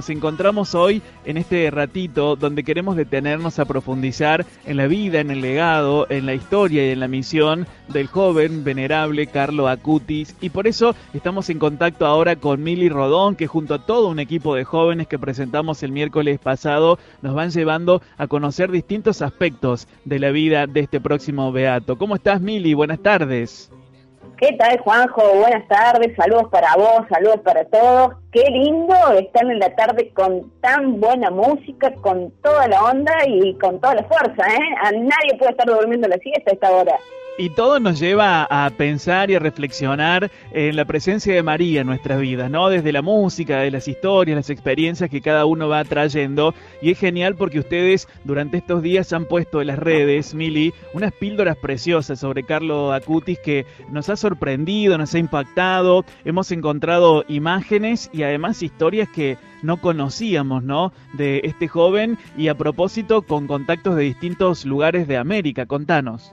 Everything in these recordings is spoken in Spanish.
nos encontramos hoy en este ratito donde queremos detenernos a profundizar en la vida, en el legado, en la historia y en la misión del joven venerable Carlo Acutis. Y por eso estamos en contacto ahora con Mili Rodón, que junto a todo un equipo de jóvenes que presentamos el miércoles pasado, nos van llevando a conocer distintos aspectos de la vida de este próximo beato. ¿Cómo estás, Mili? Buenas tardes. ¿Qué tal, Juanjo? Buenas tardes, saludos para vos, saludos para todos. Qué lindo estar en la tarde con tan buena música, con toda la onda y con toda la fuerza, ¿eh? A nadie puede estar durmiendo la siesta a esta hora. Y todo nos lleva a pensar y a reflexionar en la presencia de María en nuestras vidas, ¿no? Desde la música, de las historias, las experiencias que cada uno va trayendo. Y es genial porque ustedes durante estos días han puesto en las redes, Mili, unas píldoras preciosas sobre Carlo Acutis que nos ha sorprendido, nos ha impactado. Hemos encontrado imágenes y además historias que no conocíamos, ¿no? De este joven y a propósito con contactos de distintos lugares de América. Contanos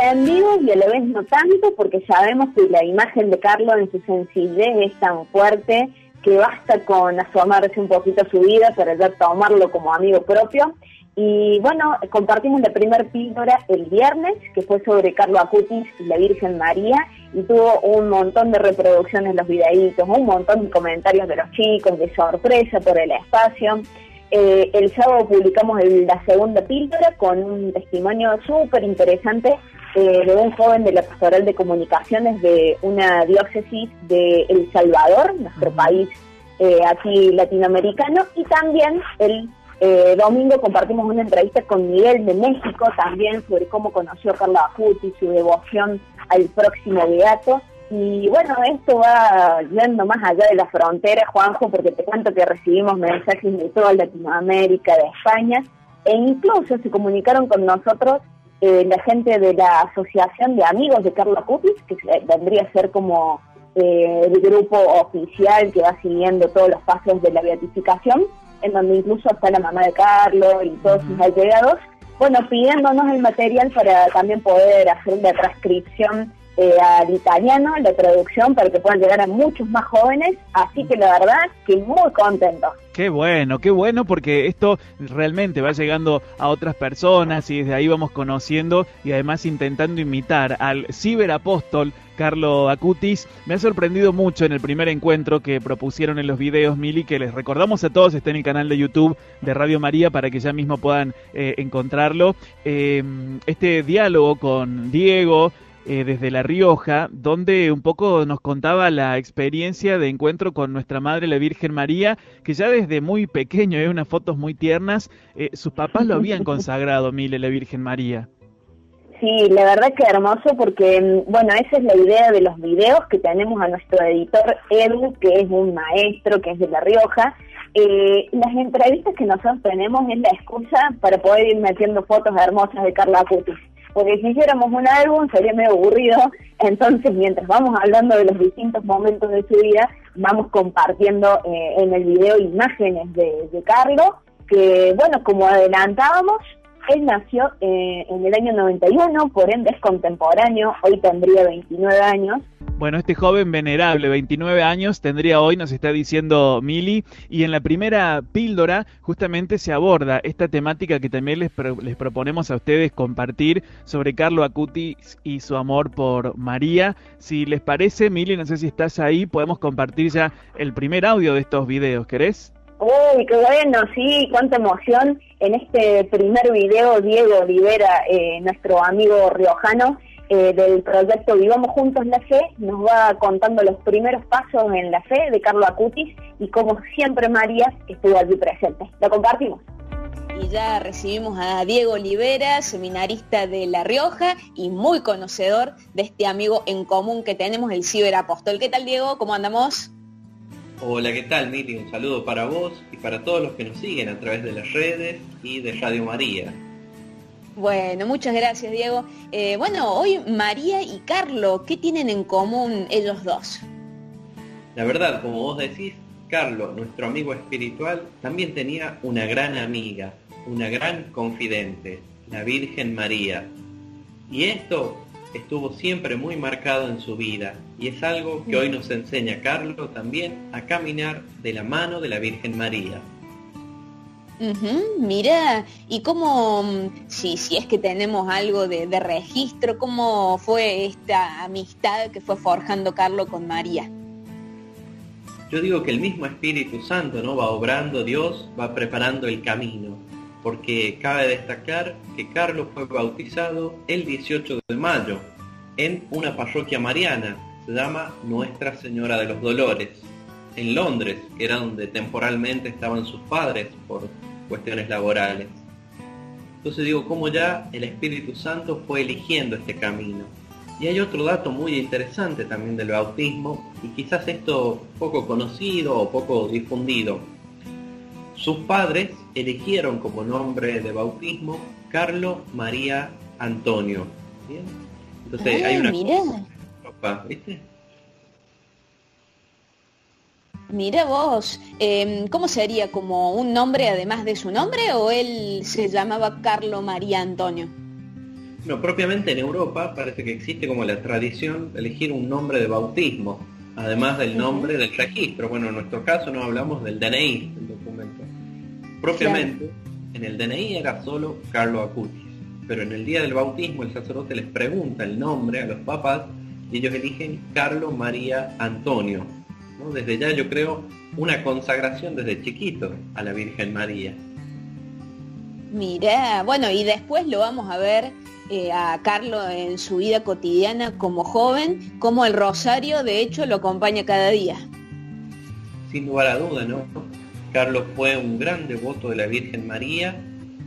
y a la vez no tanto, porque sabemos que la imagen de Carlos en su sencillez es tan fuerte que basta con asomarse un poquito a su vida para ya tomarlo como amigo propio. Y bueno, compartimos la primera píldora el viernes, que fue sobre Carlos Acutis y la Virgen María, y tuvo un montón de reproducciones los videitos, un montón de comentarios de los chicos, de sorpresa por el espacio. Eh, el sábado publicamos la segunda píldora con un testimonio súper interesante eh, de un joven de la Pastoral de Comunicaciones de una diócesis de El Salvador, nuestro país eh, aquí latinoamericano, y también el eh, domingo compartimos una entrevista con Miguel de México también sobre cómo conoció a Carla Acuti, su devoción al próximo beato. Y bueno, esto va yendo más allá de la frontera, Juanjo, porque te cuento que recibimos mensajes de toda Latinoamérica, de España, e incluso se comunicaron con nosotros eh, la gente de la Asociación de Amigos de Carlos Cutis, que vendría a ser como eh, el grupo oficial que va siguiendo todos los pasos de la beatificación, en donde incluso está la mamá de Carlos y todos sus allegados, bueno, pidiéndonos el material para también poder hacer la transcripción eh, al italiano, la traducción, para que puedan llegar a muchos más jóvenes, así que la verdad que muy contento. Qué bueno, qué bueno porque esto realmente va llegando a otras personas y desde ahí vamos conociendo y además intentando imitar al ciberapóstol Carlo Acutis. Me ha sorprendido mucho en el primer encuentro que propusieron en los videos Mili, que les recordamos a todos, está en el canal de YouTube de Radio María para que ya mismo puedan eh, encontrarlo. Eh, este diálogo con Diego, eh, desde La Rioja, donde un poco nos contaba la experiencia de encuentro con nuestra Madre la Virgen María, que ya desde muy pequeño, hay eh, unas fotos muy tiernas, eh, sus papás lo habían consagrado, Mile, la Virgen María. Sí, la verdad que hermoso porque, mm, bueno, esa es la idea de los videos que tenemos a nuestro editor Edu, que es un maestro, que es de La Rioja. las entrevistas que nosotros tenemos es la excusa para poder ir metiendo fotos hermosas de Carla Acutis porque si hiciéramos un álbum sería medio aburrido, entonces mientras vamos hablando de los distintos momentos de su vida, vamos compartiendo eh, en el video imágenes de, de Carlos, que bueno, como adelantábamos, él nació eh, en el año 91, por ende es contemporáneo, hoy tendría 29 años, bueno, este joven venerable, 29 años, tendría hoy, nos está diciendo Mili, y en la primera píldora justamente se aborda esta temática que también les, les proponemos a ustedes compartir sobre Carlo Acuti y su amor por María. Si les parece, Mili, no sé si estás ahí, podemos compartir ya el primer audio de estos videos, ¿querés? Uy, qué bueno, sí, cuánta emoción. En este primer video, Diego Olivera, eh, nuestro amigo riojano, eh, del proyecto Vivamos Juntos la Fe, nos va contando los primeros pasos en la fe de Carlos Acutis y como siempre María estuvo allí presente. Lo compartimos. Y ya recibimos a Diego Olivera, seminarista de La Rioja y muy conocedor de este amigo en común que tenemos, el ciberapóstol. ¿Qué tal Diego? ¿Cómo andamos? Hola, ¿qué tal Mili? Un saludo para vos y para todos los que nos siguen a través de las redes y de Radio María. Bueno, muchas gracias Diego. Eh, bueno, hoy María y Carlos, ¿qué tienen en común ellos dos? La verdad, como vos decís, Carlos, nuestro amigo espiritual, también tenía una gran amiga, una gran confidente, la Virgen María. Y esto estuvo siempre muy marcado en su vida y es algo que hoy nos enseña Carlos también a caminar de la mano de la Virgen María. mira, y cómo, mm, si, si es que tenemos algo de, de, registro, cómo fue esta amistad que fue forjando Carlos con María. Yo digo que el mismo Espíritu Santo no va obrando, Dios va preparando el camino porque cabe destacar que Carlos fue bautizado el 18 de mayo en una parroquia mariana, se llama Nuestra Señora de los Dolores, en Londres, que era donde temporalmente estaban sus padres por cuestiones laborales. Entonces digo, cómo ya el Espíritu Santo fue eligiendo este camino. Y hay otro dato muy interesante también del bautismo, y quizás esto poco conocido o poco difundido, sus padres eligieron como nombre de bautismo Carlo María Antonio. Entonces hay una mira. ¿viste? Mira vos, em, ¿cómo sería? ¿Como un nombre además de su nombre o él se llamaba Carlo María Antonio? No, propiamente en Europa parece que existe como la tradición de elegir un nombre de bautismo, además del nombre del registro. Bueno, en nuestro caso no hablamos del DNI, Propiamente, en el DNI era solo Carlo Acutis, pero en el día del bautismo el sacerdote les pregunta el nombre a los papás y ellos eligen Carlo María Antonio. Desde ya yo creo una consagración desde chiquito a la Virgen María. Mira, bueno, y después lo vamos a ver eh, a Carlo en su vida cotidiana como joven, como el rosario de hecho lo acompaña cada día. Sin lugar a duda, ¿no? Carlos fue un gran devoto de la Virgen María,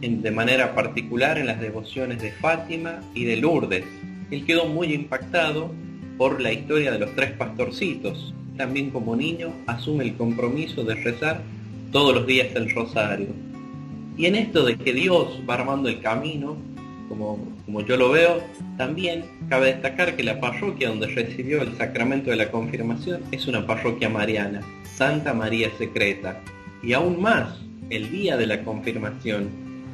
de manera particular en las devociones de Fátima y de Lourdes. Él quedó muy impactado por la historia de los tres pastorcitos. También como niño asume el compromiso de rezar todos los días el rosario. Y en esto de que Dios va armando el camino, como, como yo lo veo, también cabe destacar que la parroquia donde recibió el sacramento de la confirmación es una parroquia mariana, Santa María Secreta, y aún más el día de la confirmación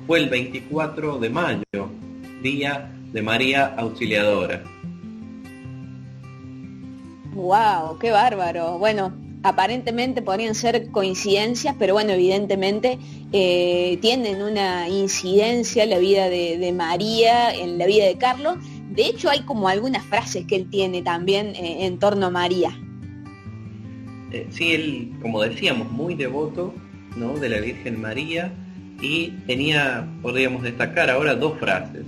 fue el 24 de mayo, día de María Auxiliadora. ¡Wow! ¡Qué bárbaro! Bueno, aparentemente podrían ser coincidencias, pero bueno, evidentemente eh, tienen una incidencia en la vida de, María, en la vida de Carlos. De hecho, hay como algunas frases que él tiene también eh, en torno a María. Eh, sí, él, como decíamos, muy devoto ¿no? de la Virgen María y tenía, podríamos destacar ahora dos frases.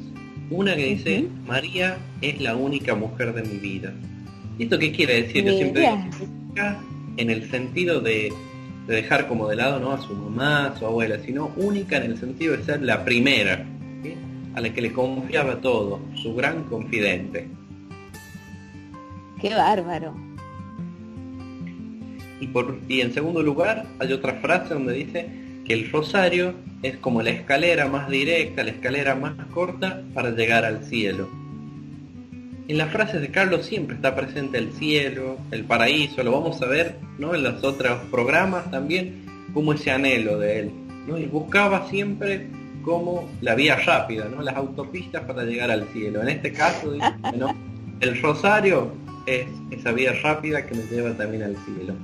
Una que dice, María es la única mujer de mi vida. ¿Y esto qué quiere decir? Yo siempre digo, en el sentido de, dejar como de lado ¿no? a su mamá, a su abuela, sino única en el sentido de ser la primera, a la que le confiaba todo, su gran confidente. Qué bárbaro. Y, por, y en segundo lugar, hay otra frase donde dice que el rosario es como la escalera más directa, la escalera más corta para llegar al cielo. En las frases de Carlos siempre está presente el cielo, el paraíso, lo vamos a ver ¿no? en los otros programas también, como ese anhelo de él. ¿no? Y buscaba siempre como la vía rápida, ¿no? las autopistas para llegar al cielo. En este caso, ¿no? el rosario es esa vía rápida que nos lleva también al cielo.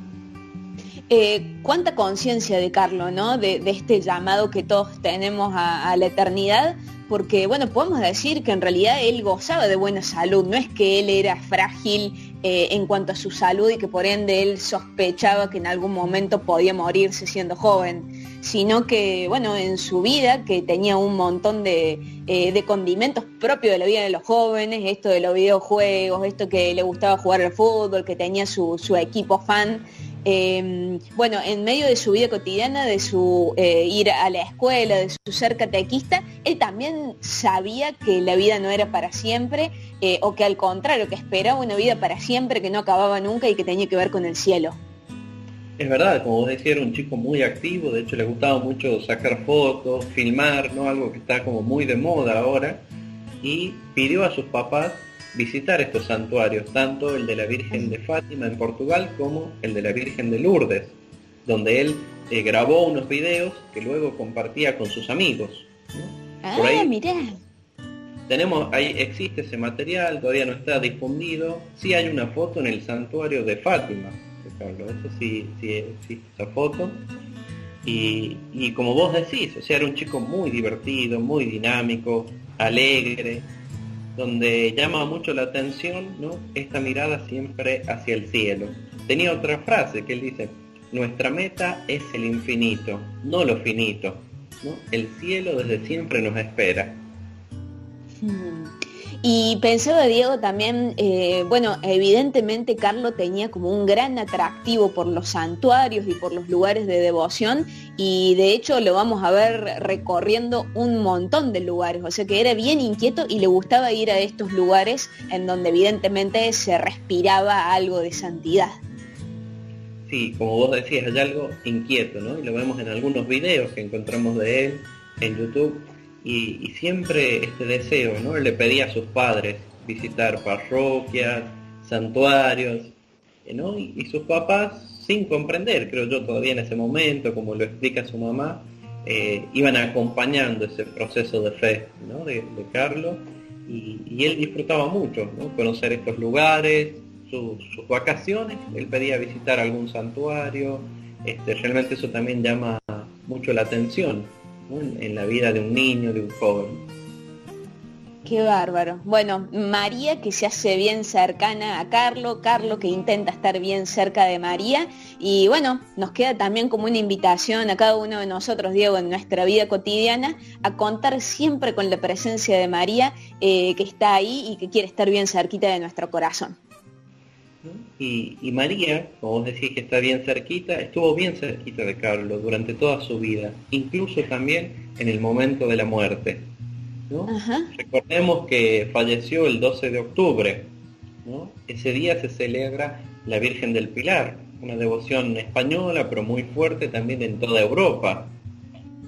Eh, cuánta conciencia de Carlos, ¿no? De, este llamado que todos tenemos a, la eternidad, porque, bueno, podemos decir que en realidad él gozaba de buena salud, no es que él era frágil eh, en cuanto a su salud y que por ende él sospechaba que en algún momento podía morirse siendo joven, sino que, bueno, en su vida, que tenía un montón de, eh, condimentos propios de la vida de los jóvenes, esto de los videojuegos, esto que le gustaba jugar al fútbol, que tenía su equipo fan, Em, bueno, en medio de su vida cotidiana, de su eh, ir a la escuela, de su ser catequista, él también sabía que la vida no era para siempre, eh, o que al contrario, que esperaba una vida para siempre, que no acababa nunca y que tenía que ver con el cielo. Es verdad, como vos decías, era un chico muy activo, de hecho le gustaba mucho sacar fotos, filmar, ¿no? Algo que está como muy de moda ahora, y pidió a sus papás visitar estos santuarios, tanto el de la Virgen de Fátima en Portugal como el de la Virgen de Lourdes, donde él eh, grabó unos videos que luego compartía con sus amigos. Ah, mirá. tenemos, ahí existe ese material, todavía no está difundido. Sí hay una foto en el santuario de Fátima, Carlos, eso sí, sí existe esa foto. Y, y, como vos decís, o sea, era un chico muy divertido, muy dinámico, alegre, donde llama mucho la atención ¿no? esta mirada siempre hacia el cielo. Tenía otra frase que él dice, nuestra meta es el infinito, no lo finito. ¿no? El cielo desde siempre nos espera. Hmm. Y pensaba Diego también, eh, bueno, evidentemente Carlos tenía como un gran atractivo por los santuarios y por los lugares de devoción y de hecho lo vamos a ver recorriendo un montón de lugares, o sea que era bien inquieto y le gustaba ir a estos lugares en donde evidentemente se respiraba algo de santidad. Sí, como vos decías, hay algo inquieto, ¿no? Y lo vemos en algunos videos que encontramos de él en YouTube y, siempre este deseo, ¿no? le pedía a sus padres visitar parroquias, santuarios, ¿no? Y, sus papás, sin comprender, creo yo todavía en ese momento, como lo explica su mamá, eh, iban acompañando ese proceso de fe ¿no? de, Carlos y, él disfrutaba mucho, ¿no? conocer estos lugares, sus vacaciones, él pedía visitar algún santuario, este, realmente eso también llama mucho la atención en la vida de un niño, de un joven. Qué bárbaro. Bueno, María que se hace bien cercana a Carlos, Carlos que intenta estar bien cerca de María y bueno, nos queda también como una invitación a cada uno de nosotros, Diego, en nuestra vida cotidiana, a contar siempre con la presencia de María eh, que está ahí y que quiere estar bien cerquita de nuestro corazón. Y, María, como vos decís que está bien cerquita, estuvo bien cerquita de Carlos durante toda su vida, incluso también en el momento de la muerte. Recordemos que falleció el 12 de octubre. Ese día se celebra la Virgen del Pilar, una devoción española, pero muy fuerte también en toda Europa.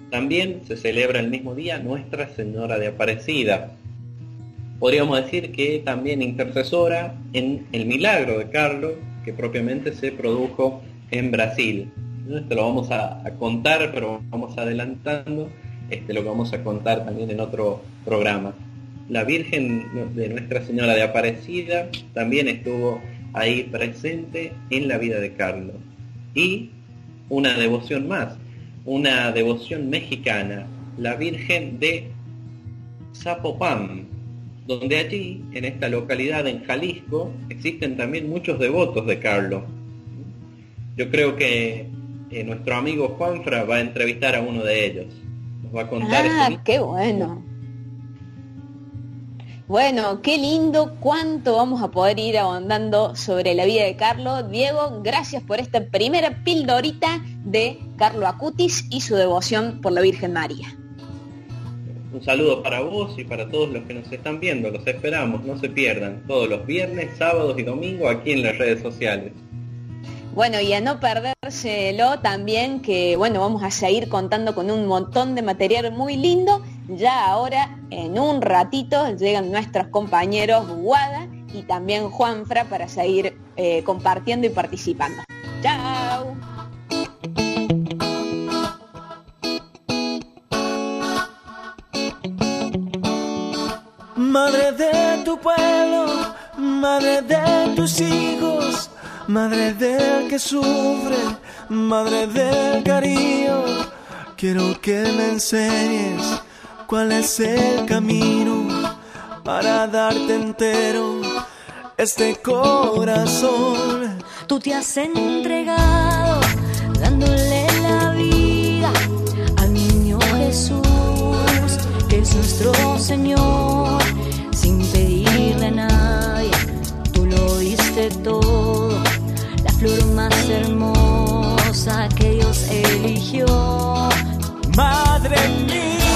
También se celebra el mismo día Nuestra Señora de Aparecida, podríamos decir que también intercesora en el milagro de Carlos, que propiamente se produjo en Brasil. Esto lo vamos a, contar, pero vamos adelantando este, lo que vamos a contar también en otro programa. La Virgen de Nuestra Señora de Aparecida también estuvo ahí presente en la vida de Carlos. Y una devoción más, una devoción mexicana, la Virgen de Zapopan, donde allí, en esta localidad, en Jalisco, existen también muchos devotos de Carlos. Yo creo que eh, nuestro amigo Juanfra va a entrevistar a uno de ellos. Nos va a contar. Ah, qué bueno. Bueno, qué lindo, cuánto vamos a poder ir ahondando sobre la vida de Carlos. Diego, gracias por esta primera pildorita de Carlos Acutis y su devoción por la Virgen María. Un saludo para vos y para todos los que nos están viendo. Los esperamos, no se pierdan, todos los viernes, sábados y domingos aquí en las redes sociales. Bueno, y a no perdérselo también, que bueno, vamos a seguir contando con un montón de material muy lindo. Ya ahora, en un ratito, llegan nuestros compañeros Guada y también Juanfra para seguir eh, compartiendo y participando. ¡Chao! Madre de tu pueblo, madre de tus hijos, madre del que sufre, madre del cariño. Quiero que me enseñes cuál es el camino para darte entero este corazón. Tú te has entregado dándole la vida al niño Jesús, que es nuestro Señor diste todo, la flor más hermosa que Dios eligió. Madre mía,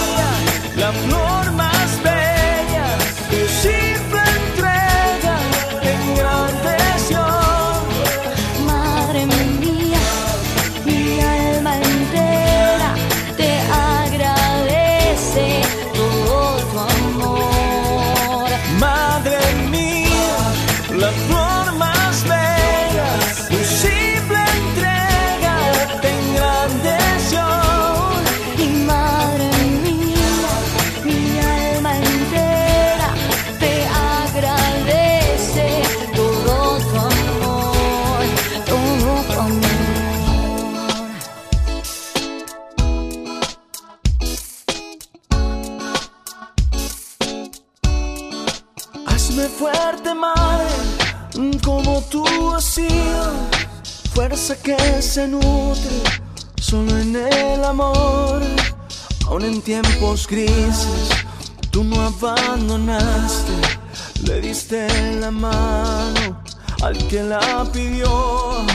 tiempos grises, tú no abandonaste, le diste la mano al que la pidió.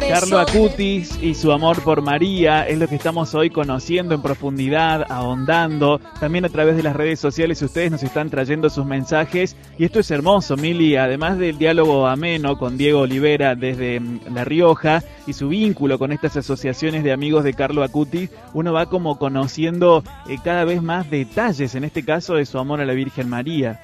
Carlo Acutis y su amor por María es lo que estamos hoy conociendo en profundidad, ahondando, también a través de las redes sociales ustedes nos están trayendo sus mensajes y esto es hermoso, Mili, además del diálogo ameno con Diego Olivera desde mm, La Rioja y su vínculo con estas asociaciones de amigos de Carlo Acutis, uno va como conociendo eh, cada vez más detalles, en este caso de su amor a la Virgen María.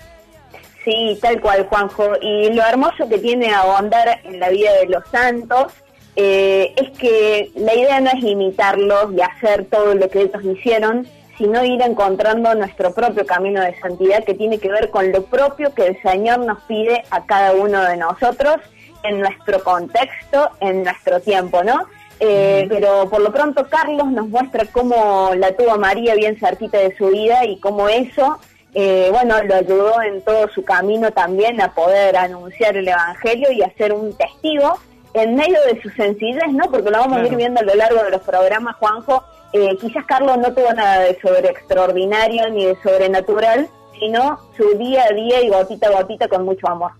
Sí, tal cual, Juanjo. Y lo hermoso que tiene ahondar en la vida de los santos eh, es que la idea no es imitarlos y hacer todo lo que ellos hicieron, sino ir encontrando nuestro propio camino de santidad que tiene que ver con lo propio que el Señor nos pide a cada uno de nosotros en nuestro contexto, en nuestro tiempo, ¿no? Eh, pero por lo pronto Carlos nos muestra cómo la tuvo María bien cerquita de su vida y cómo eso, eh, bueno, lo ayudó en todo su camino también a poder anunciar el Evangelio y a ser un testigo en medio de su sencillez, ¿no? Porque lo vamos a ir viendo a lo largo de los programas, Juanjo. Eh, quizás Carlos no tuvo nada de sobre extraordinario ni de sobrenatural, sino su día a día y gotita a gotita con mucho amor.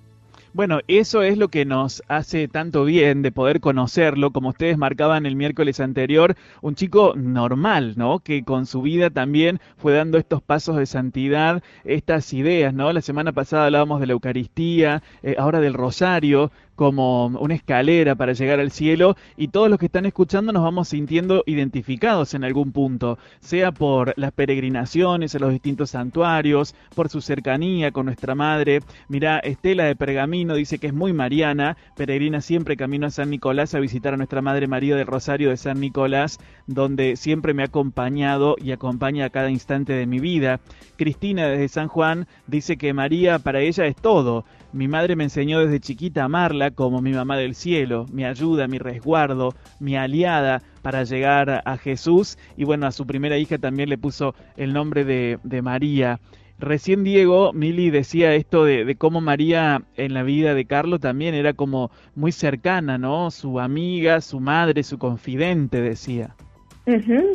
Bueno, eso es lo que nos hace tanto bien de poder conocerlo, como ustedes marcaban el miércoles anterior, un chico normal, ¿no? Que con su vida también fue dando estos pasos de santidad, estas ideas, ¿no? La semana pasada hablábamos de la Eucaristía, eh, ahora del Rosario, como una escalera para llegar al cielo y todos los que están escuchando nos vamos sintiendo identificados en algún punto, sea por las peregrinaciones a los distintos santuarios, por su cercanía con nuestra madre. Mira, Estela de Pergamino dice que es muy mariana, peregrina siempre camino a San Nicolás a visitar a nuestra Madre María del Rosario de San Nicolás, donde siempre me ha acompañado y acompaña a cada instante de mi vida. Cristina desde San Juan dice que María para ella es todo. Mi madre me enseñó desde chiquita a amarla como mi mamá del cielo, mi ayuda, mi resguardo, mi aliada para llegar a Jesús. Y bueno, a su primera hija también le puso el nombre de, María. Recién Diego, Mili decía esto de, de, cómo María en la vida de Carlos también era como muy cercana, ¿no? Su amiga, su madre, su confidente, decía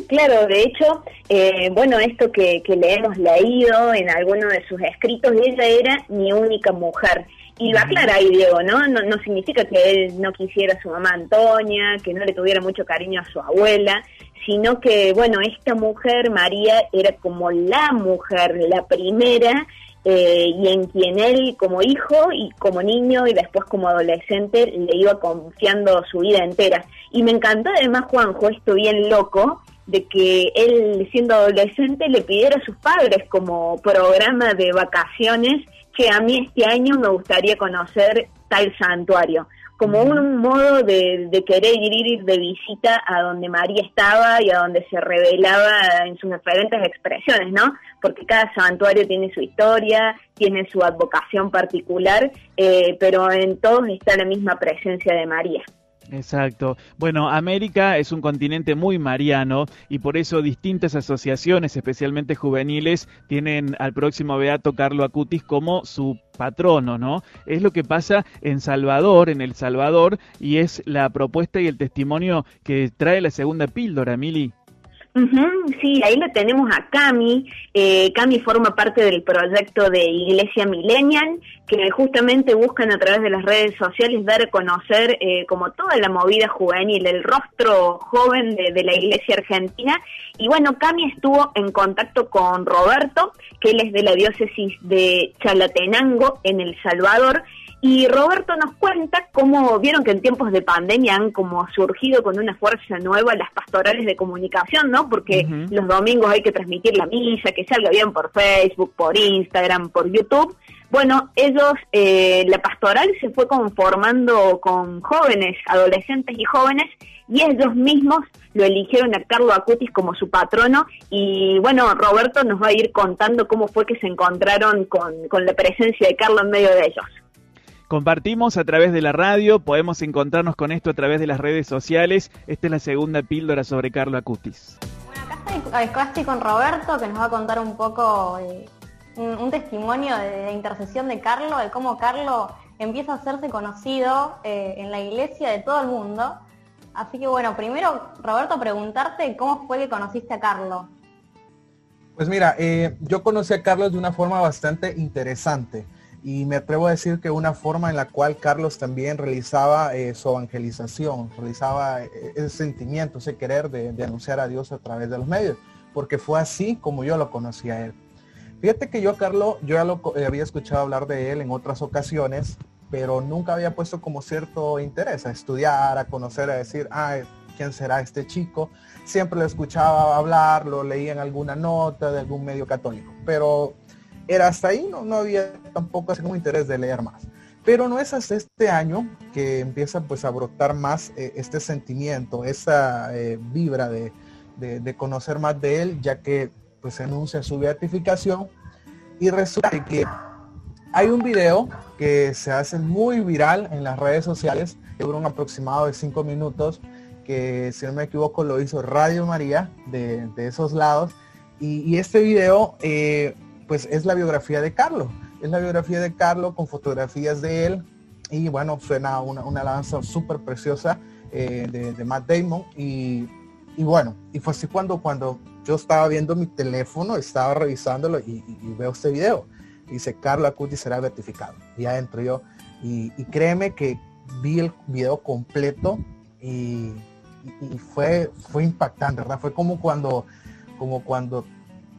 claro, de hecho, eh, bueno, esto que, le hemos leído en alguno de sus escritos, ella era mi única mujer. Y lo aclara ahí Diego, ¿no? ¿no? No significa que él no quisiera a su mamá Antonia, que no le tuviera mucho cariño a su abuela, sino que, bueno, esta mujer, María, era como la mujer, la primera, eh, y en quien él como hijo y como niño y después como adolescente le iba confiando su vida entera. Y me encantó además, Juanjo, esto bien loco, de que él siendo adolescente le pidiera a sus padres como programa de vacaciones que a mí este año me gustaría conocer tal santuario como un modo de, querer ir de visita a donde María estaba y a donde se revelaba en sus diferentes expresiones, ¿no? Porque cada santuario tiene su historia, tiene su advocación particular, eh, pero en todos está la misma presencia de María. Exacto. Bueno, América es un continente muy mariano y por eso distintas asociaciones, especialmente juveniles, tienen al próximo Beato Carlo Acutis como su patrono, ¿no? Es lo que pasa en Salvador, en El Salvador, y es la propuesta y el testimonio que trae la segunda píldora, Mili sí, ahí lo tenemos a Cami. Eh, Cami forma parte del proyecto de Iglesia Millennial, que justamente buscan a través de las redes sociales dar a conocer eh, como toda la movida juvenil, el rostro joven de, de, la Iglesia Argentina. Y bueno, Cami estuvo en contacto con Roberto, que él es de la diócesis de Chalatenango, en El Salvador, y Roberto nos cuenta cómo vieron que en tiempos de pandemia han como surgido con una fuerza nueva las pastorales de comunicación, ¿no? Porque los domingos hay que transmitir la misa, que salga bien por Facebook, por Instagram, por YouTube. Bueno, ellos, eh, la pastoral se fue conformando con jóvenes, adolescentes y jóvenes, y ellos mismos lo eligieron a Carlos Acutis como su patrono y bueno, Roberto nos va a ir contando cómo fue que se encontraron con, con la presencia de Carlos en medio de ellos. Compartimos a través de la radio, podemos encontrarnos con esto a través de las redes sociales. Esta es la segunda píldora sobre Carlo Acutis. Acá estoy, con Roberto que nos va a contar un poco un, testimonio de, intercesión de Carlos, de cómo Carlos empieza a hacerse conocido eh, en la iglesia de todo el mundo. Así que bueno, primero, Roberto, preguntarte cómo fue que conociste a Carlos. Pues mira, eh, yo conocí a Carlos de una forma bastante interesante y me atrevo a decir que una forma en la cual Carlos también realizaba eh, su evangelización, realizaba ese sentimiento, ese querer de, de, anunciar a Dios a través de los medios, porque fue así como yo lo conocí a él. Fíjate que yo, Carlos, yo ya lo había escuchado hablar de él en otras ocasiones, pero nunca había puesto como cierto interés a estudiar, a conocer, a decir, ah, ¿quién será este chico? Siempre lo escuchaba hablar, lo leía en alguna nota de algún medio católico, pero era hasta ahí, no, no había tampoco así como interés de leer más. Pero no es hasta este año que empieza pues a brotar más eh, este sentimiento, esa eh, vibra de, de, de, conocer más de él, ya que pues anuncia su beatificación y resulta que hay un video que se hace muy viral en las redes sociales, que dura un aproximado de cinco minutos, que si no me equivoco lo hizo Radio María de, esos lados. Y, este video eh, pues es la biografía de Carlos. Es la biografía de Carlos con fotografías de él. Y bueno, suena una, una alabanza súper preciosa eh, de, Matt Damon. Y, y, bueno, y fue así cuando, cuando yo estaba viendo mi teléfono, estaba revisándolo y, veo este video dice Carlos Acuti será beatificado. Y ya entro yo. Y, créeme que vi el video completo y, fue, fue impactante, ¿verdad? Fue como cuando, como cuando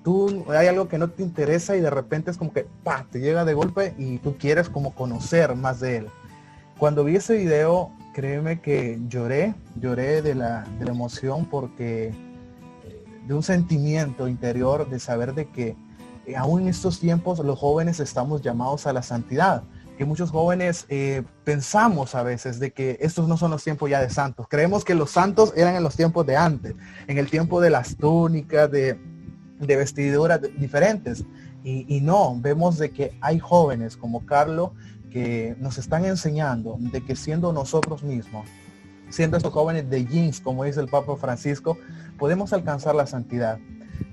tú hay algo que no te interesa y de repente es como que ¡pah! te llega de golpe y tú quieres como conocer más de él. Cuando vi ese video, créeme que lloré, lloré de la, de la emoción porque de un sentimiento interior de saber de que eh, aún en estos tiempos los jóvenes estamos llamados a la santidad. Que muchos jóvenes eh, pensamos a veces de que estos no son los tiempos ya de santos. Creemos que los santos eran en los tiempos de antes, en el tiempo de las túnicas, de, vestiduras diferentes. Y, no, vemos de que hay jóvenes como Carlos que nos están enseñando de que siendo nosotros mismos, siendo estos jóvenes de jeans, como dice el Papa Francisco, podemos alcanzar la santidad.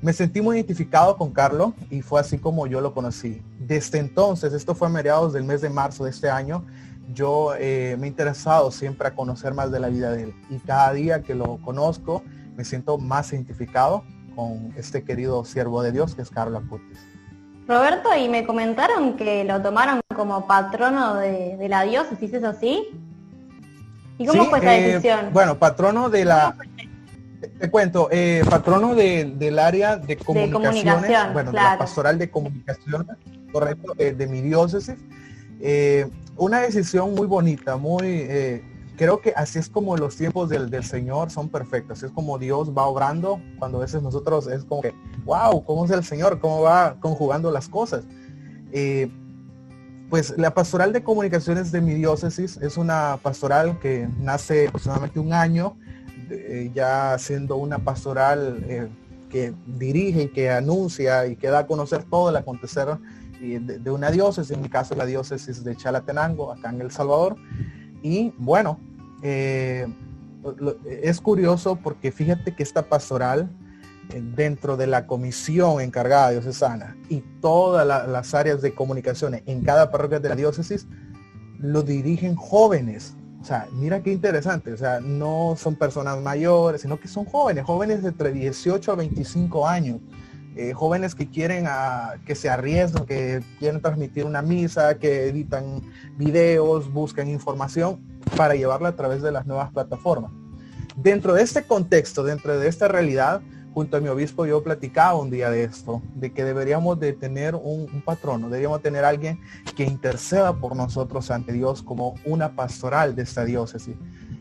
Me sentí muy identificado con Carlos y fue así como yo lo conocí. Desde entonces, esto fue a mediados del mes de marzo de este año, yo eh, me he interesado siempre a conocer más de la vida de él. Y cada día que lo conozco, me siento más identificado con este querido siervo de Dios que es Carlos Acutis. Roberto, y me comentaron que lo tomaron como patrono de, la diócesis, ¿es así? ¿Y cómo fue esa eh, decisión? Bueno, patrono de la, te cuento, eh, patrono del área de comunicaciones, bueno, de la pastoral de comunicación, correcto, eh, de mi diócesis. Eh, una decisión muy bonita, muy, creo que así es como los tiempos del, Señor son perfectos, así es como Dios va obrando, cuando a veces nosotros es como que, wow, ¿cómo es el Señor? ¿Cómo va conjugando las cosas? pues la pastoral de comunicaciones de mi diócesis es una pastoral que nace aproximadamente un año eh, ya siendo una pastoral eh, que dirige y que anuncia y que da a conocer todo el acontecer de, una diócesis, en mi caso la diócesis de Chalatenango, acá en El Salvador. Y bueno, eh, es curioso porque fíjate que esta pastoral dentro de la comisión encargada diocesana y todas las áreas de comunicaciones en cada parroquia de la diócesis lo dirigen jóvenes. O sea, mira qué interesante, o sea, no son personas mayores, sino que son jóvenes, jóvenes de entre 18 a 25 años, eh, jóvenes que quieren a, que se arriesgan, que quieren transmitir una misa, que editan videos, buscan información para llevarla a través de las nuevas plataformas. Dentro de este contexto, dentro de esta realidad, junto a mi obispo yo platicaba un día de esto, de que deberíamos de tener un, patrono, deberíamos tener alguien que interceda por nosotros ante Dios como una pastoral de esta diócesis.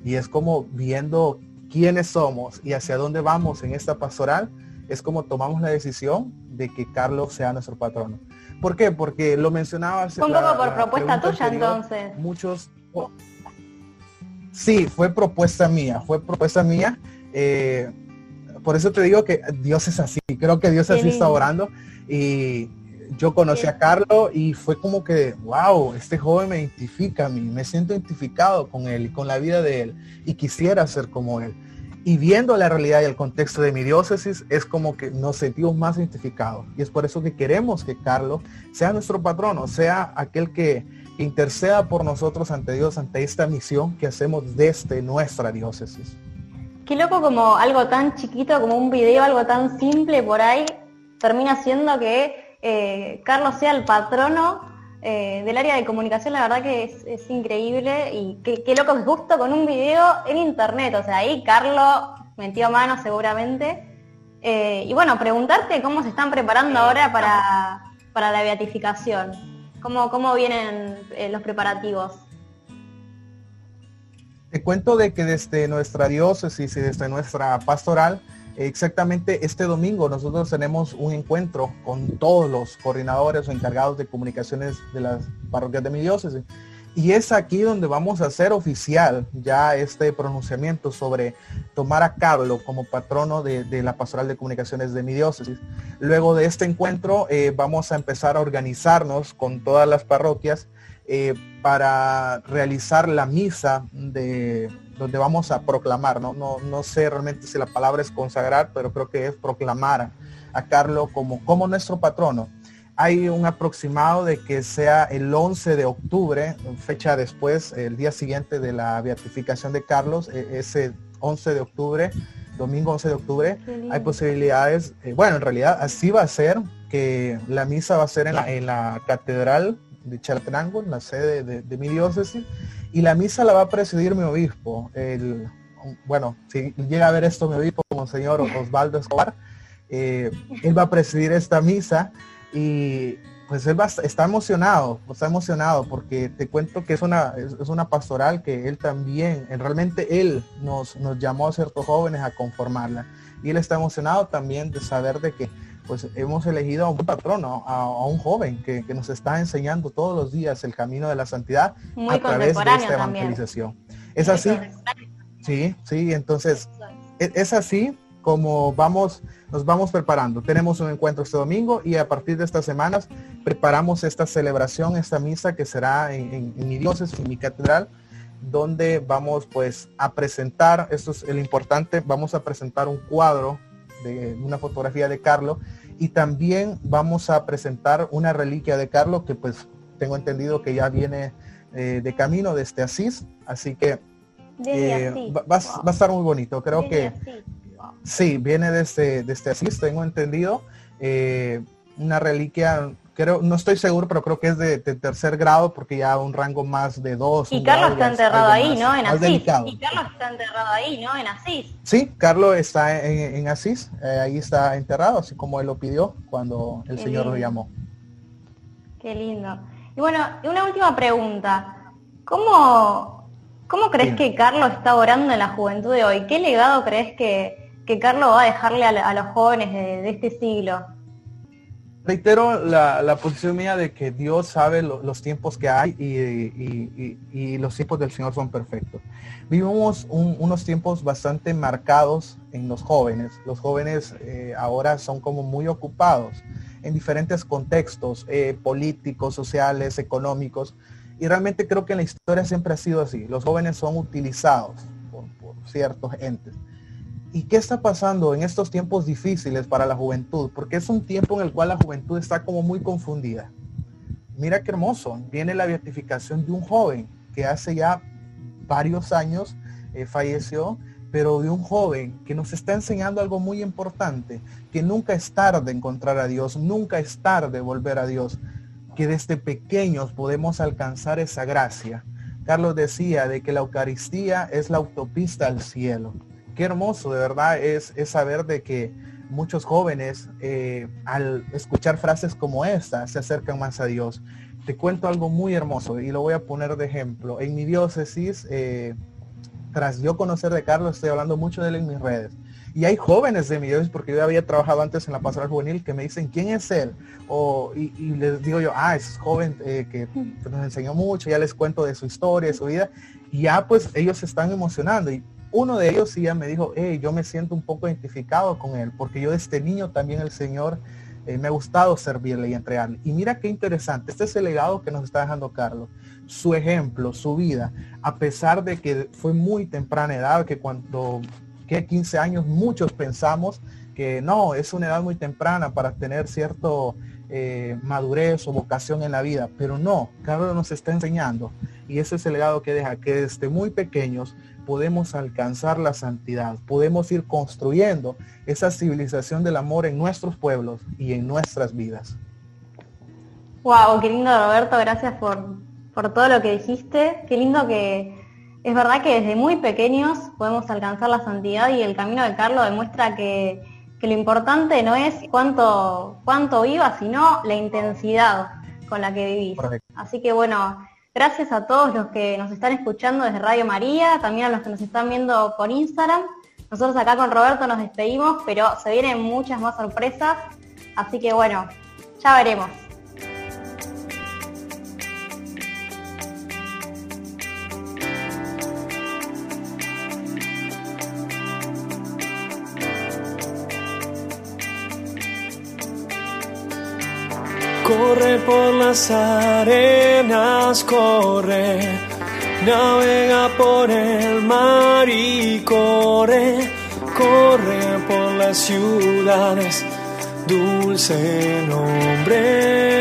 Y es como viendo quiénes somos y hacia dónde vamos en esta pastoral, es como tomamos la decisión de que Carlos sea nuestro patrono. ¿Por qué? Porque lo mencionaba Un poco por propuesta tuya entonces. Muchos... sí, fue propuesta mía, fue propuesta mía. Eh, por eso te digo que Dios es así. Creo que Dios así está orando. Y yo conocí a Carlos y fue como que, wow, este joven me identifica a mí, me siento identificado con él y con la vida de él y quisiera ser como él. Y viendo la realidad y el contexto de mi diócesis, es como que nos sentimos más identificados. Y es por eso que queremos que Carlos sea nuestro patrono, sea aquel que interceda por nosotros ante Dios, ante esta misión que hacemos desde nuestra diócesis. Qué loco como algo tan chiquito, como un video, algo tan simple por ahí, termina siendo que eh, Carlos sea el patrono eh, del área de comunicación, la verdad que es, increíble y qué, loco que justo con un video en internet, o sea, ahí Carlos metió mano seguramente. Eh, y bueno, preguntarte cómo se están preparando ahora para, para la beatificación, cómo, cómo vienen los preparativos. Te cuento de que desde nuestra diócesis y desde nuestra pastoral, exactamente este domingo nosotros tenemos un encuentro con todos los coordinadores o encargados de comunicaciones de las parroquias de mi diócesis. Y es aquí donde vamos a hacer oficial ya este pronunciamiento sobre tomar a Carlos como patrono de, la pastoral de comunicaciones de mi diócesis. Luego de este encuentro eh, vamos a empezar a organizarnos con todas las parroquias eh, para realizar la misa de donde vamos a proclamar, ¿no? No, no sé realmente si la palabra es consagrar, pero creo que es proclamar a, Carlos como, como nuestro patrono. Hay un aproximado de que sea el 11 de octubre, fecha después, el día siguiente de la beatificación de Carlos, e, ese 11 de octubre, domingo 11 de octubre, hay posibilidades, eh, bueno, en realidad así va a ser, que la misa va a ser en la, en la catedral de Chalatenango, en la sede de, mi diócesis, y la misa la va a presidir mi obispo. El, bueno, si llega a ver esto mi obispo, Monseñor Osvaldo Escobar, eh, él va a presidir esta misa y pues él va, está emocionado, está emocionado porque te cuento que es una, es, una pastoral que él también, realmente él nos, nos llamó a ciertos jóvenes a conformarla. Y él está emocionado también de saber de que pues hemos elegido a un patrono, a, un joven que, nos está enseñando todos los días el camino de la santidad a través de esta evangelización. ¿Es así? Sí, sí, entonces e, es, así como vamos, nos vamos preparando. Tenemos un encuentro este domingo y a partir de estas semanas preparamos esta celebración, esta misa que será en, mi diócesis, en mi catedral, donde vamos pues a presentar, esto es el importante, vamos a presentar un cuadro de una fotografía de Carlos y también vamos a presentar una reliquia de Carlos que pues tengo entendido que ya viene eh, de camino desde Asís, así que eh, va, a estar muy bonito. Creo que sí, viene desde, desde Asís, tengo entendido. Eh, una reliquia creo, no estoy seguro, pero creo que es de, tercer grado porque ya un rango más de dos. Y Carlos está enterrado ahí, ¿no? En Asís. Y Carlos está enterrado ahí, ¿no? En Asís. Sí, Carlos está en, Asís, eh, ahí está enterrado, así como él lo pidió cuando el Señor lo llamó. Qué lindo. Y bueno, una última pregunta. ¿Cómo, cómo crees que Carlos está orando en la juventud de hoy? ¿Qué legado crees que, que Carlos va a dejarle a, los jóvenes de este siglo? Reitero la, posición mía de que Dios sabe los tiempos que hay y, los tiempos del Señor son perfectos. Vivimos unos tiempos bastante marcados en los jóvenes. Los jóvenes eh, ahora son como muy ocupados en diferentes contextos eh, políticos, sociales, económicos. Y realmente creo que en la historia siempre ha sido así. Los jóvenes son utilizados por ciertos entes. ¿Y qué está pasando en estos tiempos difíciles para la juventud? Porque es un tiempo en el cual la juventud está como muy confundida. Mira qué hermoso. Viene la beatificación de un joven que hace ya varios años eh, falleció, pero de un joven que nos está enseñando algo muy importante, que nunca es tarde encontrar a Dios, nunca es tarde volver a Dios, que desde pequeños podemos alcanzar esa gracia. Carlos decía de que la Eucaristía es la autopista al cielo qué hermoso de verdad es, saber de que muchos jóvenes eh, al escuchar frases como esta se acercan más a Dios. Te cuento algo muy hermoso y lo voy a poner de ejemplo. En mi diócesis, eh, tras yo conocer de Carlos, estoy hablando mucho de él en mis redes. Y hay jóvenes de mi diócesis, porque yo había trabajado antes en la pastoral juvenil, que me dicen, ¿quién es él? O, y, les digo yo, ah, es joven eh, que nos enseñó mucho, ya les cuento de su historia, de su vida. Y ya pues ellos se están emocionando. Y uno de ellos sí ya me dijo, hey, yo me siento un poco identificado con él, porque yo desde niño también el Señor eh, me ha gustado servirle y entregarle. Y mira qué interesante, este es el legado que nos está dejando Carlos. Su ejemplo, su vida, a pesar de que fue muy temprana edad, que cuando que 15 años muchos pensamos que no, es una edad muy temprana para tener cierto eh, madurez o vocación en la vida, pero no, Carlos nos está enseñando y ese es el legado que deja, que desde muy pequeños podemos alcanzar la santidad, podemos ir construyendo esa civilización del amor en nuestros pueblos y en nuestras vidas. Wow, qué lindo Roberto, gracias por, por todo lo que dijiste. Qué lindo que es verdad que desde muy pequeños podemos alcanzar la santidad y el camino de Carlos demuestra que, que lo importante no es cuánto, cuánto vivas, sino la intensidad con la que vivís. Así que bueno, gracias a todos los que nos están escuchando desde Radio María, también a los que nos están viendo por Instagram. Nosotros acá con Roberto nos despedimos, pero se vienen muchas más sorpresas. Así que bueno, ya veremos. Corre por las arenas, corre, navega por el mar y corre, corre por las ciudades, dulce nombre.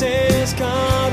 Te haces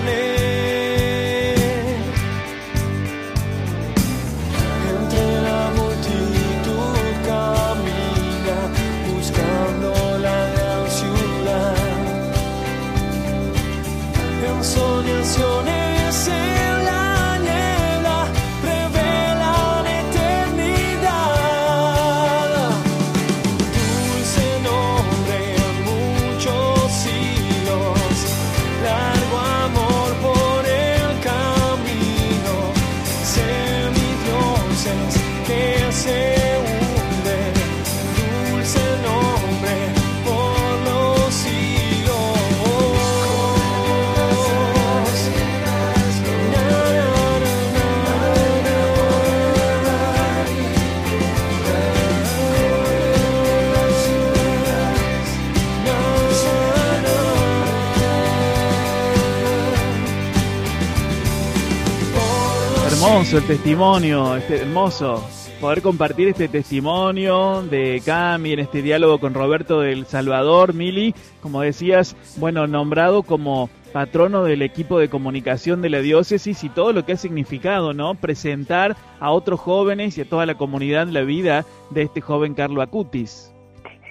El testimonio, este, hermoso poder compartir este testimonio de Cami en este diálogo con Roberto del Salvador, Mili, como decías, bueno, nombrado como patrono del equipo de comunicación de la diócesis y todo lo que ha significado, ¿no? Presentar a otros jóvenes y a toda la comunidad la vida de este joven Carlo Acutis.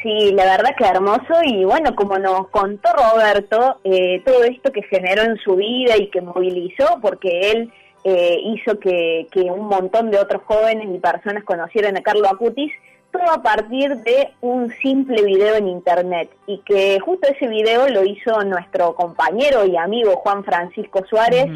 Sí, la verdad que hermoso y bueno, como nos contó Roberto, eh, todo esto que generó en su vida y que movilizó, porque él eh, hizo que, que un montón de otros jóvenes y personas conocieran a Carlo Acutis, todo a partir de un simple video en internet y que justo ese video lo hizo nuestro compañero y amigo Juan Francisco Suárez,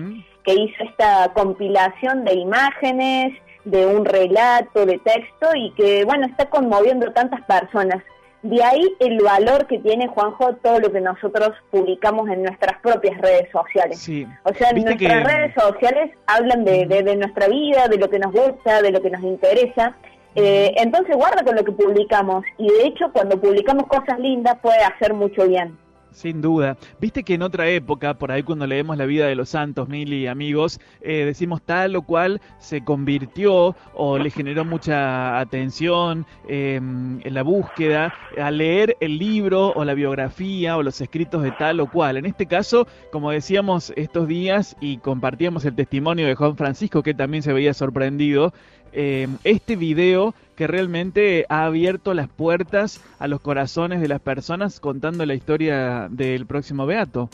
que hizo esta compilación de imágenes, de un relato, de texto y que bueno, está conmoviendo tantas personas. De ahí el valor que tiene, Juanjo, todo lo que nosotros publicamos en nuestras propias redes sociales. Sí. O sea, nuestras redes sociales hablan de, de, nuestra vida, de lo que nos gusta, de lo que nos interesa. Eh, entonces guarda con lo que publicamos y de hecho cuando publicamos cosas lindas puede hacer mucho bien. Sin duda. Viste que en otra época, por ahí cuando leemos la vida de los santos, Mili, amigos, eh, decimos tal o cual se convirtió o le generó mucha atención em, en la búsqueda al leer el libro o la biografía o los escritos de tal o cual. En este caso, como decíamos estos días y compartíamos el testimonio de Juan Francisco, que también se veía sorprendido, em, este video que realmente ha abierto las puertas a los corazones de las personas contando la historia del próximo Beato.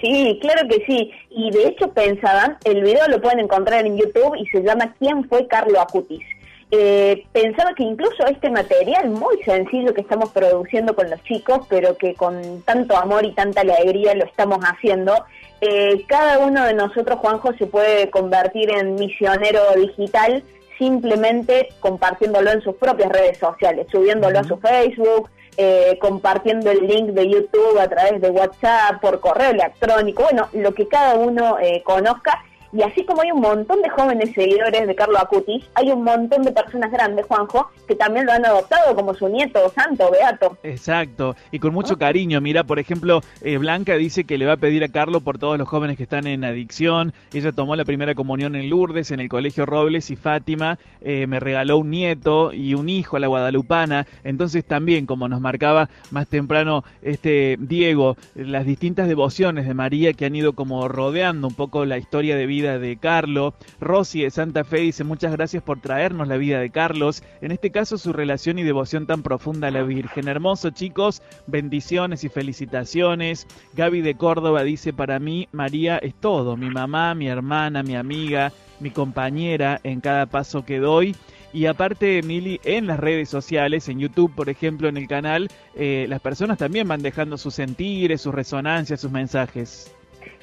Sí, claro que sí. Y de hecho pensaban, el video lo pueden encontrar en YouTube y se llama ¿Quién fue Carlo Acutis? Eh, pensaba que incluso este material muy sencillo que estamos produciendo con los chicos, pero que con tanto amor y tanta alegría lo estamos haciendo, eh, cada uno de nosotros, Juanjo, se puede convertir en misionero digital simplemente compartiéndolo en sus propias redes sociales, subiéndolo a su Facebook, eh, compartiendo el link de YouTube a través de WhatsApp, por correo electrónico, bueno, lo que cada uno eh, conozca y así como hay un montón de jóvenes seguidores de Carlos Acutis, hay un montón de personas grandes, Juanjo, que también lo han adoptado como su nieto santo, Beato. Exacto, y con mucho cariño. Mira, por ejemplo, eh, Blanca dice que le va a pedir a Carlos por todos los jóvenes que están en adicción. Ella tomó la primera comunión en Lourdes, en el Colegio Robles, y Fátima eh, me regaló un nieto y un hijo a la guadalupana. Entonces también, como nos marcaba más temprano este Diego, las distintas devociones de María que han ido como rodeando un poco la historia de vida de Carlos. Rosy de Santa Fe dice muchas gracias por traernos la vida de Carlos. En este caso su relación y devoción tan profunda a la Virgen. Hermoso chicos, bendiciones y felicitaciones. Gaby de Córdoba dice para mí María es todo, mi mamá, mi hermana, mi amiga, mi compañera en cada paso que doy. Y aparte, Mili, en las redes sociales, en YouTube, por ejemplo, en el canal, eh, las personas también van dejando sus sentires, sus resonancias, sus mensajes.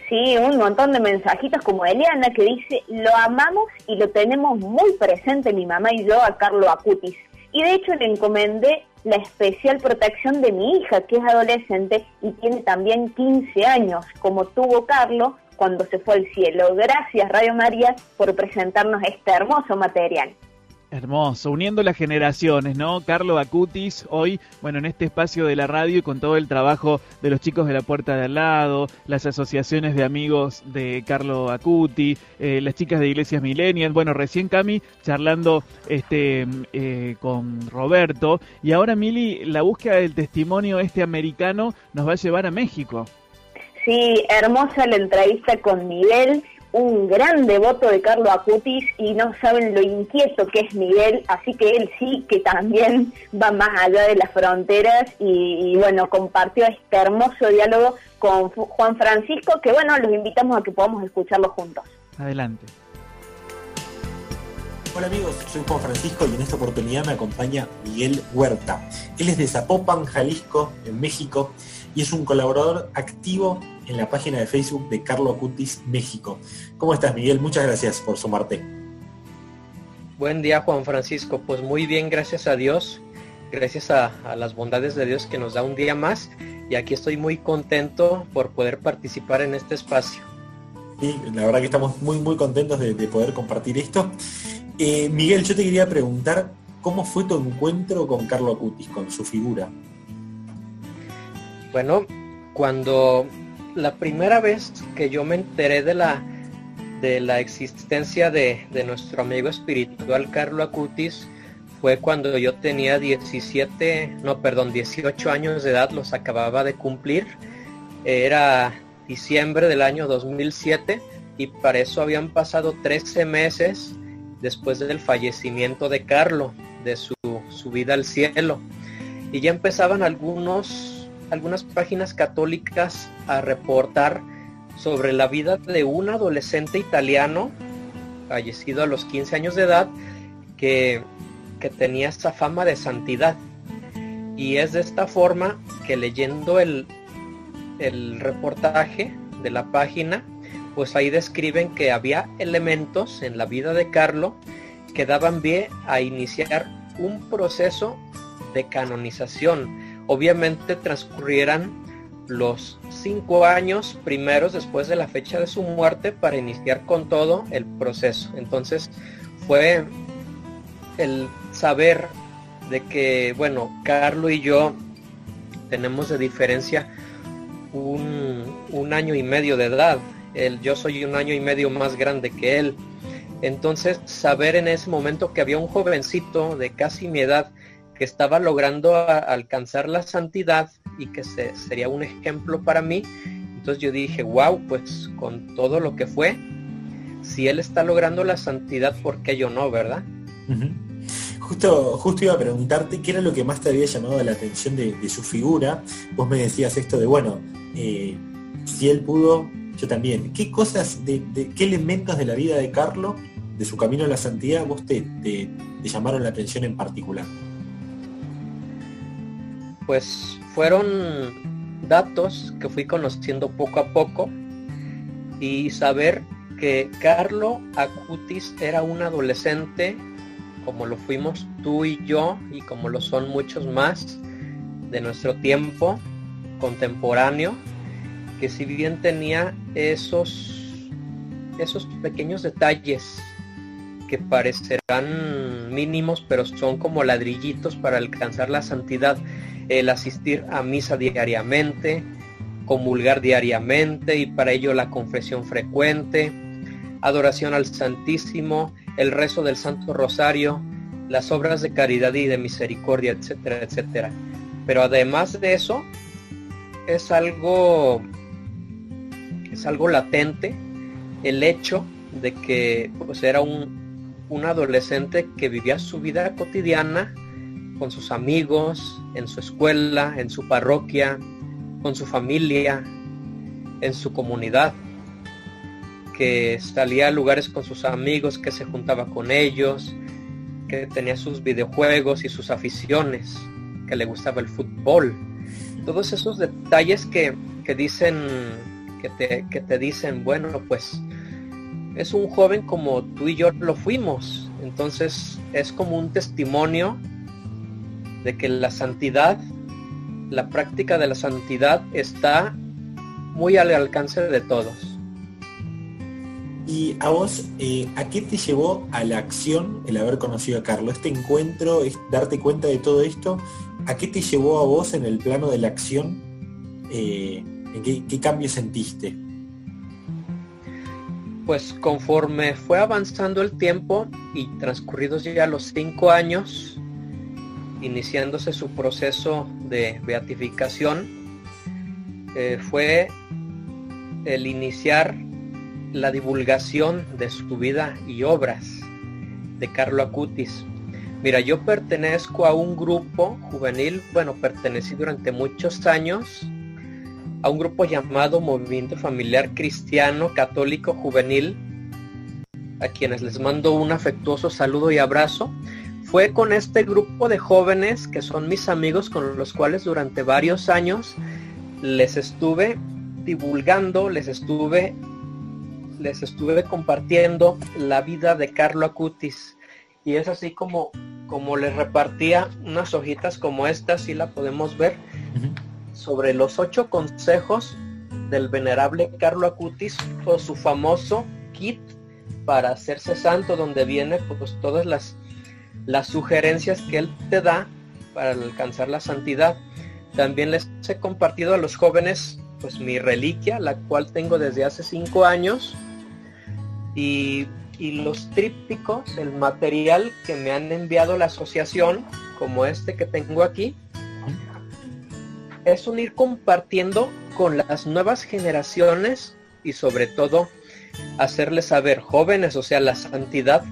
Sí, un montón de mensajitos como Eliana que dice, lo amamos y lo tenemos muy presente mi mamá y yo a Carlo Acutis. Y de hecho le encomendé la especial protección de mi hija, que es adolescente y tiene también 15 años, como tuvo Carlo cuando se fue al cielo. Gracias Radio María por presentarnos este hermoso material. Hermoso, uniendo las generaciones, ¿no? Carlo Acutis, hoy, bueno, en este espacio de la radio y con todo el trabajo de los chicos de la puerta de al lado, las asociaciones de amigos de Carlo Acuti, eh, las chicas de Iglesias Millennials, bueno, recién Cami charlando este eh, con Roberto, y ahora Mili, la búsqueda del testimonio este americano nos va a llevar a México. Sí, hermosa la entrevista con Miguel un gran devoto de Carlo Acutis y no saben lo inquieto que es Miguel, así que él sí que también va más allá de las fronteras y, bueno, compartió este hermoso diálogo con Juan Francisco, que bueno, los invitamos a que podamos escucharlo juntos. Adelante. Hola amigos, soy Juan Francisco y en esta oportunidad me acompaña Miguel Huerta. Él es de Zapopan, Jalisco, en México, y es un colaborador activo en la página de Facebook de Carlo Acutis México. ¿Cómo estás, Miguel? Muchas gracias por sumarte. Buen día, Juan Francisco. Pues muy bien, gracias a Dios. Gracias a, las bondades de Dios que nos da un día más. Y aquí estoy muy contento por poder participar en este espacio. Sí, la verdad que estamos muy, muy contentos de, poder compartir esto. Eh, Miguel, yo te quería preguntar, ¿cómo fue tu encuentro con Carlo Acutis, con su figura? Bueno, cuando la primera vez que yo me enteré de la, de la existencia de, nuestro amigo espiritual Carlo Acutis fue cuando yo tenía 17, no, perdón, 18 años de edad, los acababa de cumplir. Era diciembre del año 2007 y para eso habían pasado 13 meses después del fallecimiento de Carlo, de su, su vida al cielo. Y ya empezaban algunos algunas páginas católicas a reportar sobre la vida de un adolescente italiano fallecido a los 15 años de edad que, que tenía esa fama de santidad. Y es de esta forma que leyendo el, el reportaje de la página, pues ahí describen que había elementos en la vida de Carlo que daban pie a iniciar un proceso de canonización obviamente transcurrieran los cinco años primeros después de la fecha de su muerte para iniciar con todo el proceso. Entonces fue el saber de que, bueno, Carlos y yo tenemos de diferencia un, un año y medio de edad. Yo soy un año y medio más grande que él. Entonces, saber en ese momento que había un jovencito de casi mi edad que estaba logrando alcanzar la santidad y que se, sería un ejemplo para mí. Entonces yo dije, wow, pues con todo lo que fue, si él está logrando la santidad, ¿por qué yo no, verdad? Justo, justo iba a preguntarte qué era lo que más te había llamado la atención de, su figura. Vos me decías esto de, bueno, eh, si él pudo, yo también. ¿Qué cosas, de, qué elementos de la vida de Carlos, de su camino a la santidad, vos te llamaron la atención en particular? Pues fueron datos que fui conociendo poco a poco y saber que Carlo Acutis era un adolescente como lo fuimos tú y yo y como lo son muchos más de nuestro tiempo contemporáneo que si bien tenía esos esos pequeños detalles que parecerán mínimos pero son como ladrillitos para alcanzar la santidad el asistir a misa diariamente, comulgar diariamente y para ello la confesión frecuente, adoración al Santísimo, el rezo del Santo Rosario, las obras de caridad y de misericordia, etcétera, etcétera. Pero además de eso, es algo, es algo latente el hecho de que pues, era un, un adolescente que vivía su vida cotidiana con sus amigos, en su escuela, en su parroquia, con su familia, en su comunidad, que salía a lugares con sus amigos, que se juntaba con ellos, que tenía sus videojuegos y sus aficiones, que le gustaba el fútbol. Todos esos detalles que, dicen, que te, que te dicen, bueno, pues es un joven como tú y yo lo fuimos. Entonces es como un testimonio de que la santidad, la práctica de la santidad está muy al alcance de todos. Y a vos, eh, ¿a qué te llevó a la acción el haber conocido a Carlos? Este encuentro, darte cuenta de todo esto, ¿a qué te llevó a vos en el plano de la acción? Eh, ¿En qué, qué cambio sentiste? Pues conforme fue avanzando el tiempo y transcurridos ya los cinco años, iniciándose su proceso de beatificación eh, fue el iniciar la divulgación de su vida y obras de Carlo Acutis. Mira, yo pertenezco a un grupo juvenil, bueno, pertenecí durante muchos años a un grupo llamado Movimiento Familiar Cristiano Católico Juvenil, a quienes les mando un afectuoso saludo y abrazo fue con este grupo de jóvenes que son mis amigos con los cuales durante varios años les estuve divulgando, les estuve les estuve compartiendo la vida de Carlo Acutis. Y es así como como les repartía unas hojitas como esta, si la podemos ver, sobre los ocho consejos del venerable Carlo Acutis o su famoso kit para hacerse santo, donde viene pues todas las las sugerencias que Él te da para alcanzar la santidad. También les he compartido a los jóvenes pues mi reliquia, la cual tengo desde hace cinco años. Y, los trípticos, el material que me han enviado la asociación, como este que tengo aquí, es unir compartiendo con las nuevas generaciones y sobre todo hacerles saber jóvenes, o sea, la santidad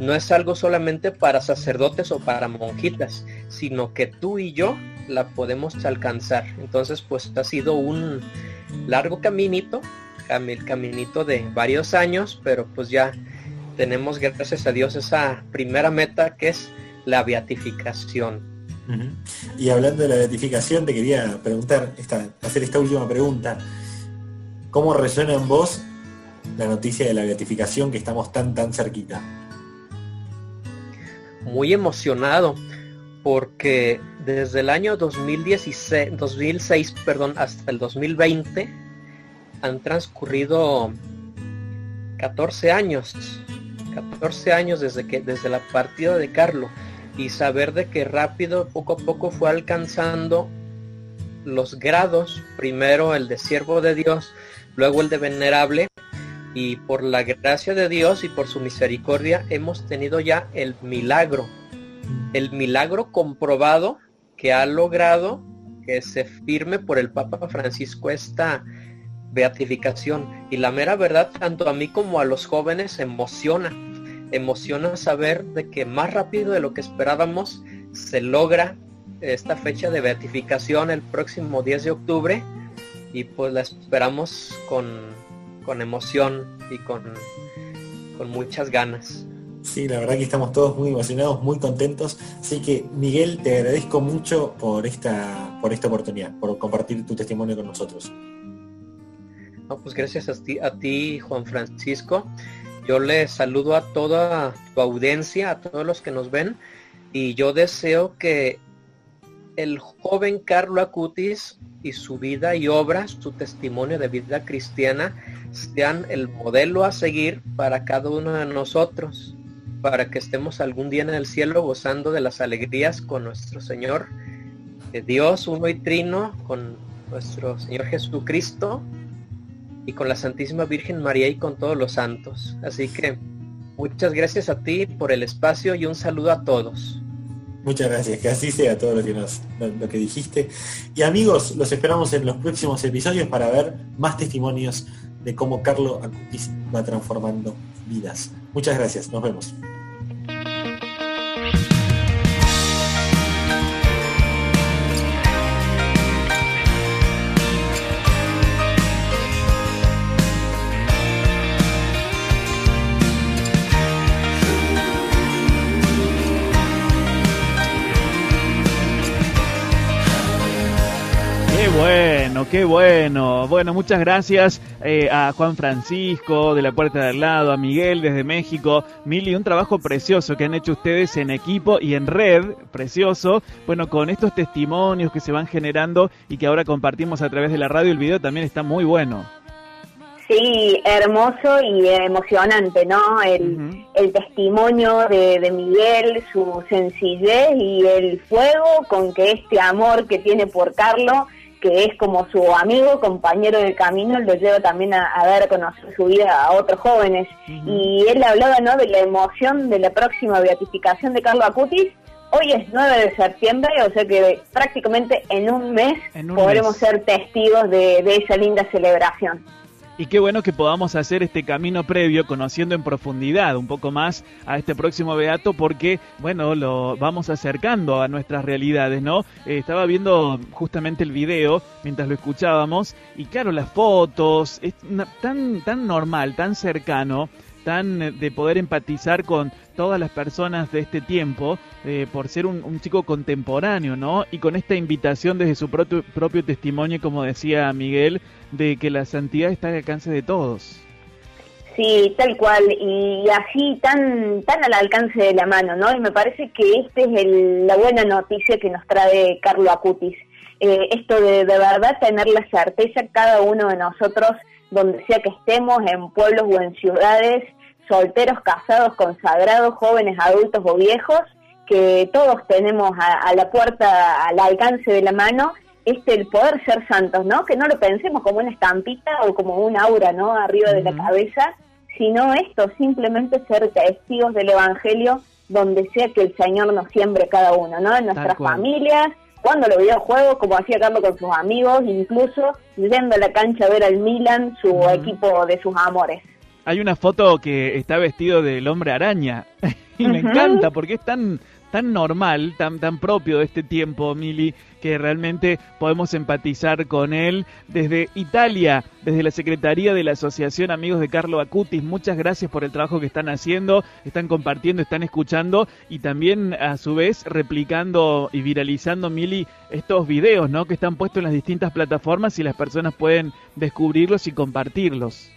no es algo solamente para sacerdotes o para monjitas, sino que tú y yo la podemos alcanzar. Entonces, pues ha sido un largo caminito, el caminito de varios años, pero pues ya tenemos, gracias a Dios, esa primera meta que es la beatificación. Y hablando de la beatificación, te quería preguntar, hacer esta última pregunta. ¿Cómo resuena en vos la noticia de la beatificación que estamos tan tan cerquita? Muy emocionado porque desde el año 2016, 2006 perdón, hasta el 2020 han transcurrido 14 años. 14 años desde que desde la partida de Carlos y saber de que rápido poco a poco fue alcanzando los grados, primero el de siervo de Dios, luego el de venerable y por la gracia de Dios y por su misericordia hemos tenido ya el milagro, el milagro comprobado que ha logrado que se firme por el Papa Francisco esta beatificación. Y la mera verdad tanto a mí como a los jóvenes emociona. Emociona saber de que más rápido de lo que esperábamos se logra esta fecha de beatificación el próximo 10 de octubre. Y pues la esperamos con, con emoción y con, con muchas ganas. Sí, la verdad que estamos todos muy emocionados, muy contentos. Así que Miguel, te agradezco mucho por esta, por esta oportunidad, por compartir tu testimonio con nosotros. No, pues gracias a ti, a ti Juan Francisco. Yo les saludo a toda tu audiencia, a todos los que nos ven, y yo deseo que el joven Carlo Acutis y su vida y obra, su testimonio de vida cristiana, sean el modelo a seguir para cada uno de nosotros, para que estemos algún día en el cielo gozando de las alegrías con nuestro Señor, de Dios uno y trino, con nuestro Señor Jesucristo, y con la Santísima Virgen María y con todos los santos. Así que muchas gracias a ti por el espacio y un saludo a todos. Muchas gracias, que así sea todo lo que, lo, que dijiste. Y amigos, los esperamos en los próximos episodios para ver más testimonios de cómo Carlo Acutis va transformando vidas. Muchas gracias, nos vemos. Bueno, qué bueno. Bueno, muchas gracias eh, a Juan Francisco de la Puerta del Lado, a Miguel desde México, Mili, un trabajo precioso que han hecho ustedes en equipo y en red, precioso. Bueno, con estos testimonios que se van generando y que ahora compartimos a través de la radio, el video también está muy bueno. Sí, hermoso y emocionante, ¿no? El, el testimonio de, de, Miguel, su sencillez y el fuego con que este amor que tiene por Carlos que es como su amigo, compañero de camino, lo lleva también a, a conocer su vida a otros jóvenes. Y él hablaba ¿no? de la emoción de la próxima beatificación de Carlos Acutis. Hoy es 9 de septiembre, o sea que prácticamente en un mes podremos ser testigos de esa linda celebración. Y qué bueno que podamos hacer este camino previo conociendo en profundidad un poco más a este próximo beato porque, bueno, lo vamos acercando a nuestras realidades, ¿no? Eh, estaba viendo justamente el video mientras lo escuchábamos y claro, las fotos, es tan, tan normal, tan cercano tan eh, de poder empatizar con todas las personas de este tiempo eh, por ser un, chico contemporáneo, ¿no? Y con esta invitación desde su propio, propio testimonio, como decía Miguel, de que la santidad está al alcance de todos. Sí, tal cual, y así tan tan al alcance de la mano, ¿no? Y me parece que esta es la buena noticia que nos trae Carlo Acutis. Eh, esto de de verdad tener la certeza cada uno de nosotros donde sea que estemos, en pueblos o en ciudades, solteros, casados, consagrados, jóvenes, adultos o viejos, que todos tenemos a, la puerta, al alcance de la mano, este el poder ser santos, ¿no? Que no lo pensemos como una estampita o como un aura, ¿no? Arriba de la cabeza, sino esto, simplemente ser testigos del Evangelio donde sea que el Señor nos siembre cada uno, ¿no? En nuestras familias, cuando los videojuegos, como hacía Carlos con sus amigos, incluso yendo a la cancha a ver al Milan, su equipo de sus amores. Hay una foto que está vestido del hombre araña y me encanta porque es tan tan normal, tan, tan propio de este tiempo, Mili, que realmente podemos empatizar con él. Desde Italia, desde la Secretaría de la Asociación Amigos de Carlo Acutis, muchas gracias por el trabajo que están haciendo, están compartiendo, están escuchando y también a su vez replicando y viralizando, Mili, estos videos ¿no? que están puestos en las distintas plataformas y las personas pueden descubrirlos y compartirlos.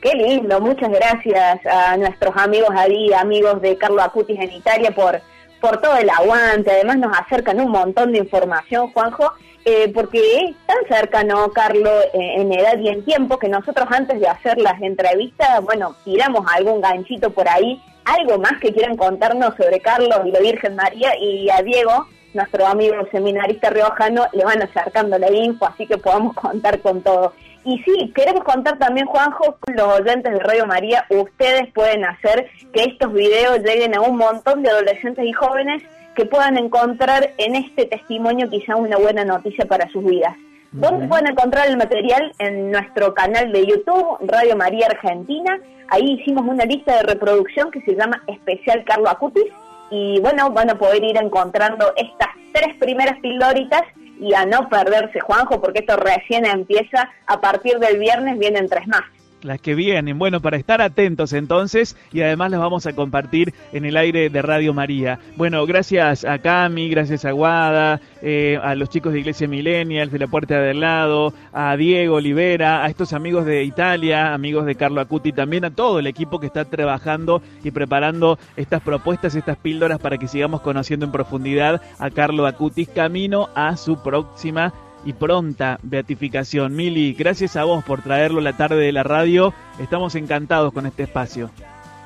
Qué lindo, muchas gracias a nuestros amigos ahí, amigos de Carlo Acutis en Italia por por todo el aguante, además nos acercan un montón de información, Juanjo, eh, porque es tan cercano, Carlos, eh, en edad y en tiempo, que nosotros antes de hacer las entrevistas, bueno, tiramos algún ganchito por ahí, algo más que quieran contarnos sobre Carlos y la Virgen María, y a Diego, nuestro amigo seminarista riojano, le van acercando la info, así que podamos contar con todo. Y sí, queremos contar también, Juanjo, con los oyentes de Radio María, ustedes pueden hacer que estos videos lleguen a un montón de adolescentes y jóvenes que puedan encontrar en este testimonio quizá una buena noticia para sus vidas. ¿Dónde pueden encontrar el material? En nuestro canal de YouTube, Radio María Argentina. Ahí hicimos una lista de reproducción que se llama Especial Carlo Acutis. Y bueno, van a poder ir encontrando estas tres primeras pildoritas y a no perderse, Juanjo, porque esto recién empieza. A partir del viernes vienen tres más las que vienen. Bueno, para estar atentos entonces y además las vamos a compartir en el aire de Radio María. Bueno, gracias a Cami, gracias a Guada, eh, a los chicos de Iglesia Millennials de la Puerta del Lado, a Diego Olivera, a estos amigos de Italia, amigos de Carlo Acuti, también a todo el equipo que está trabajando y preparando estas propuestas, estas píldoras para que sigamos conociendo en profundidad a Carlo Acuti camino a su próxima y pronta beatificación. Mili, gracias a vos por traerlo la tarde de la radio. Estamos encantados con este espacio.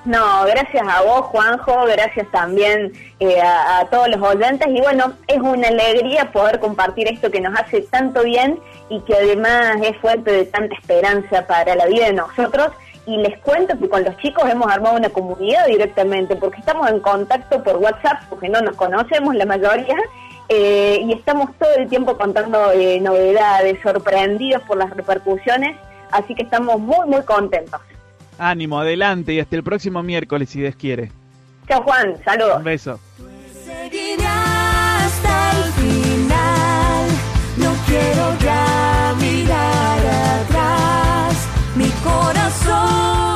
No, gracias a vos, Juanjo, gracias también eh, a, todos los oyentes y bueno, es una alegría poder compartir esto que nos hace tanto bien y que además es fuente de tanta esperanza para la vida de nosotros. Y les cuento que con los chicos hemos armado una comunidad directamente porque estamos en contacto por WhatsApp, porque no nos conocemos la mayoría, eh, y estamos todo el tiempo contando eh, novedades, sorprendidos por las repercusiones, así que estamos muy, muy contentos. Ánimo, adelante y hasta el próximo miércoles si Dios quiere. Chao Juan, saludos. Un beso. Seguiré hasta el final, no quiero ya mirar atrás, mi corazón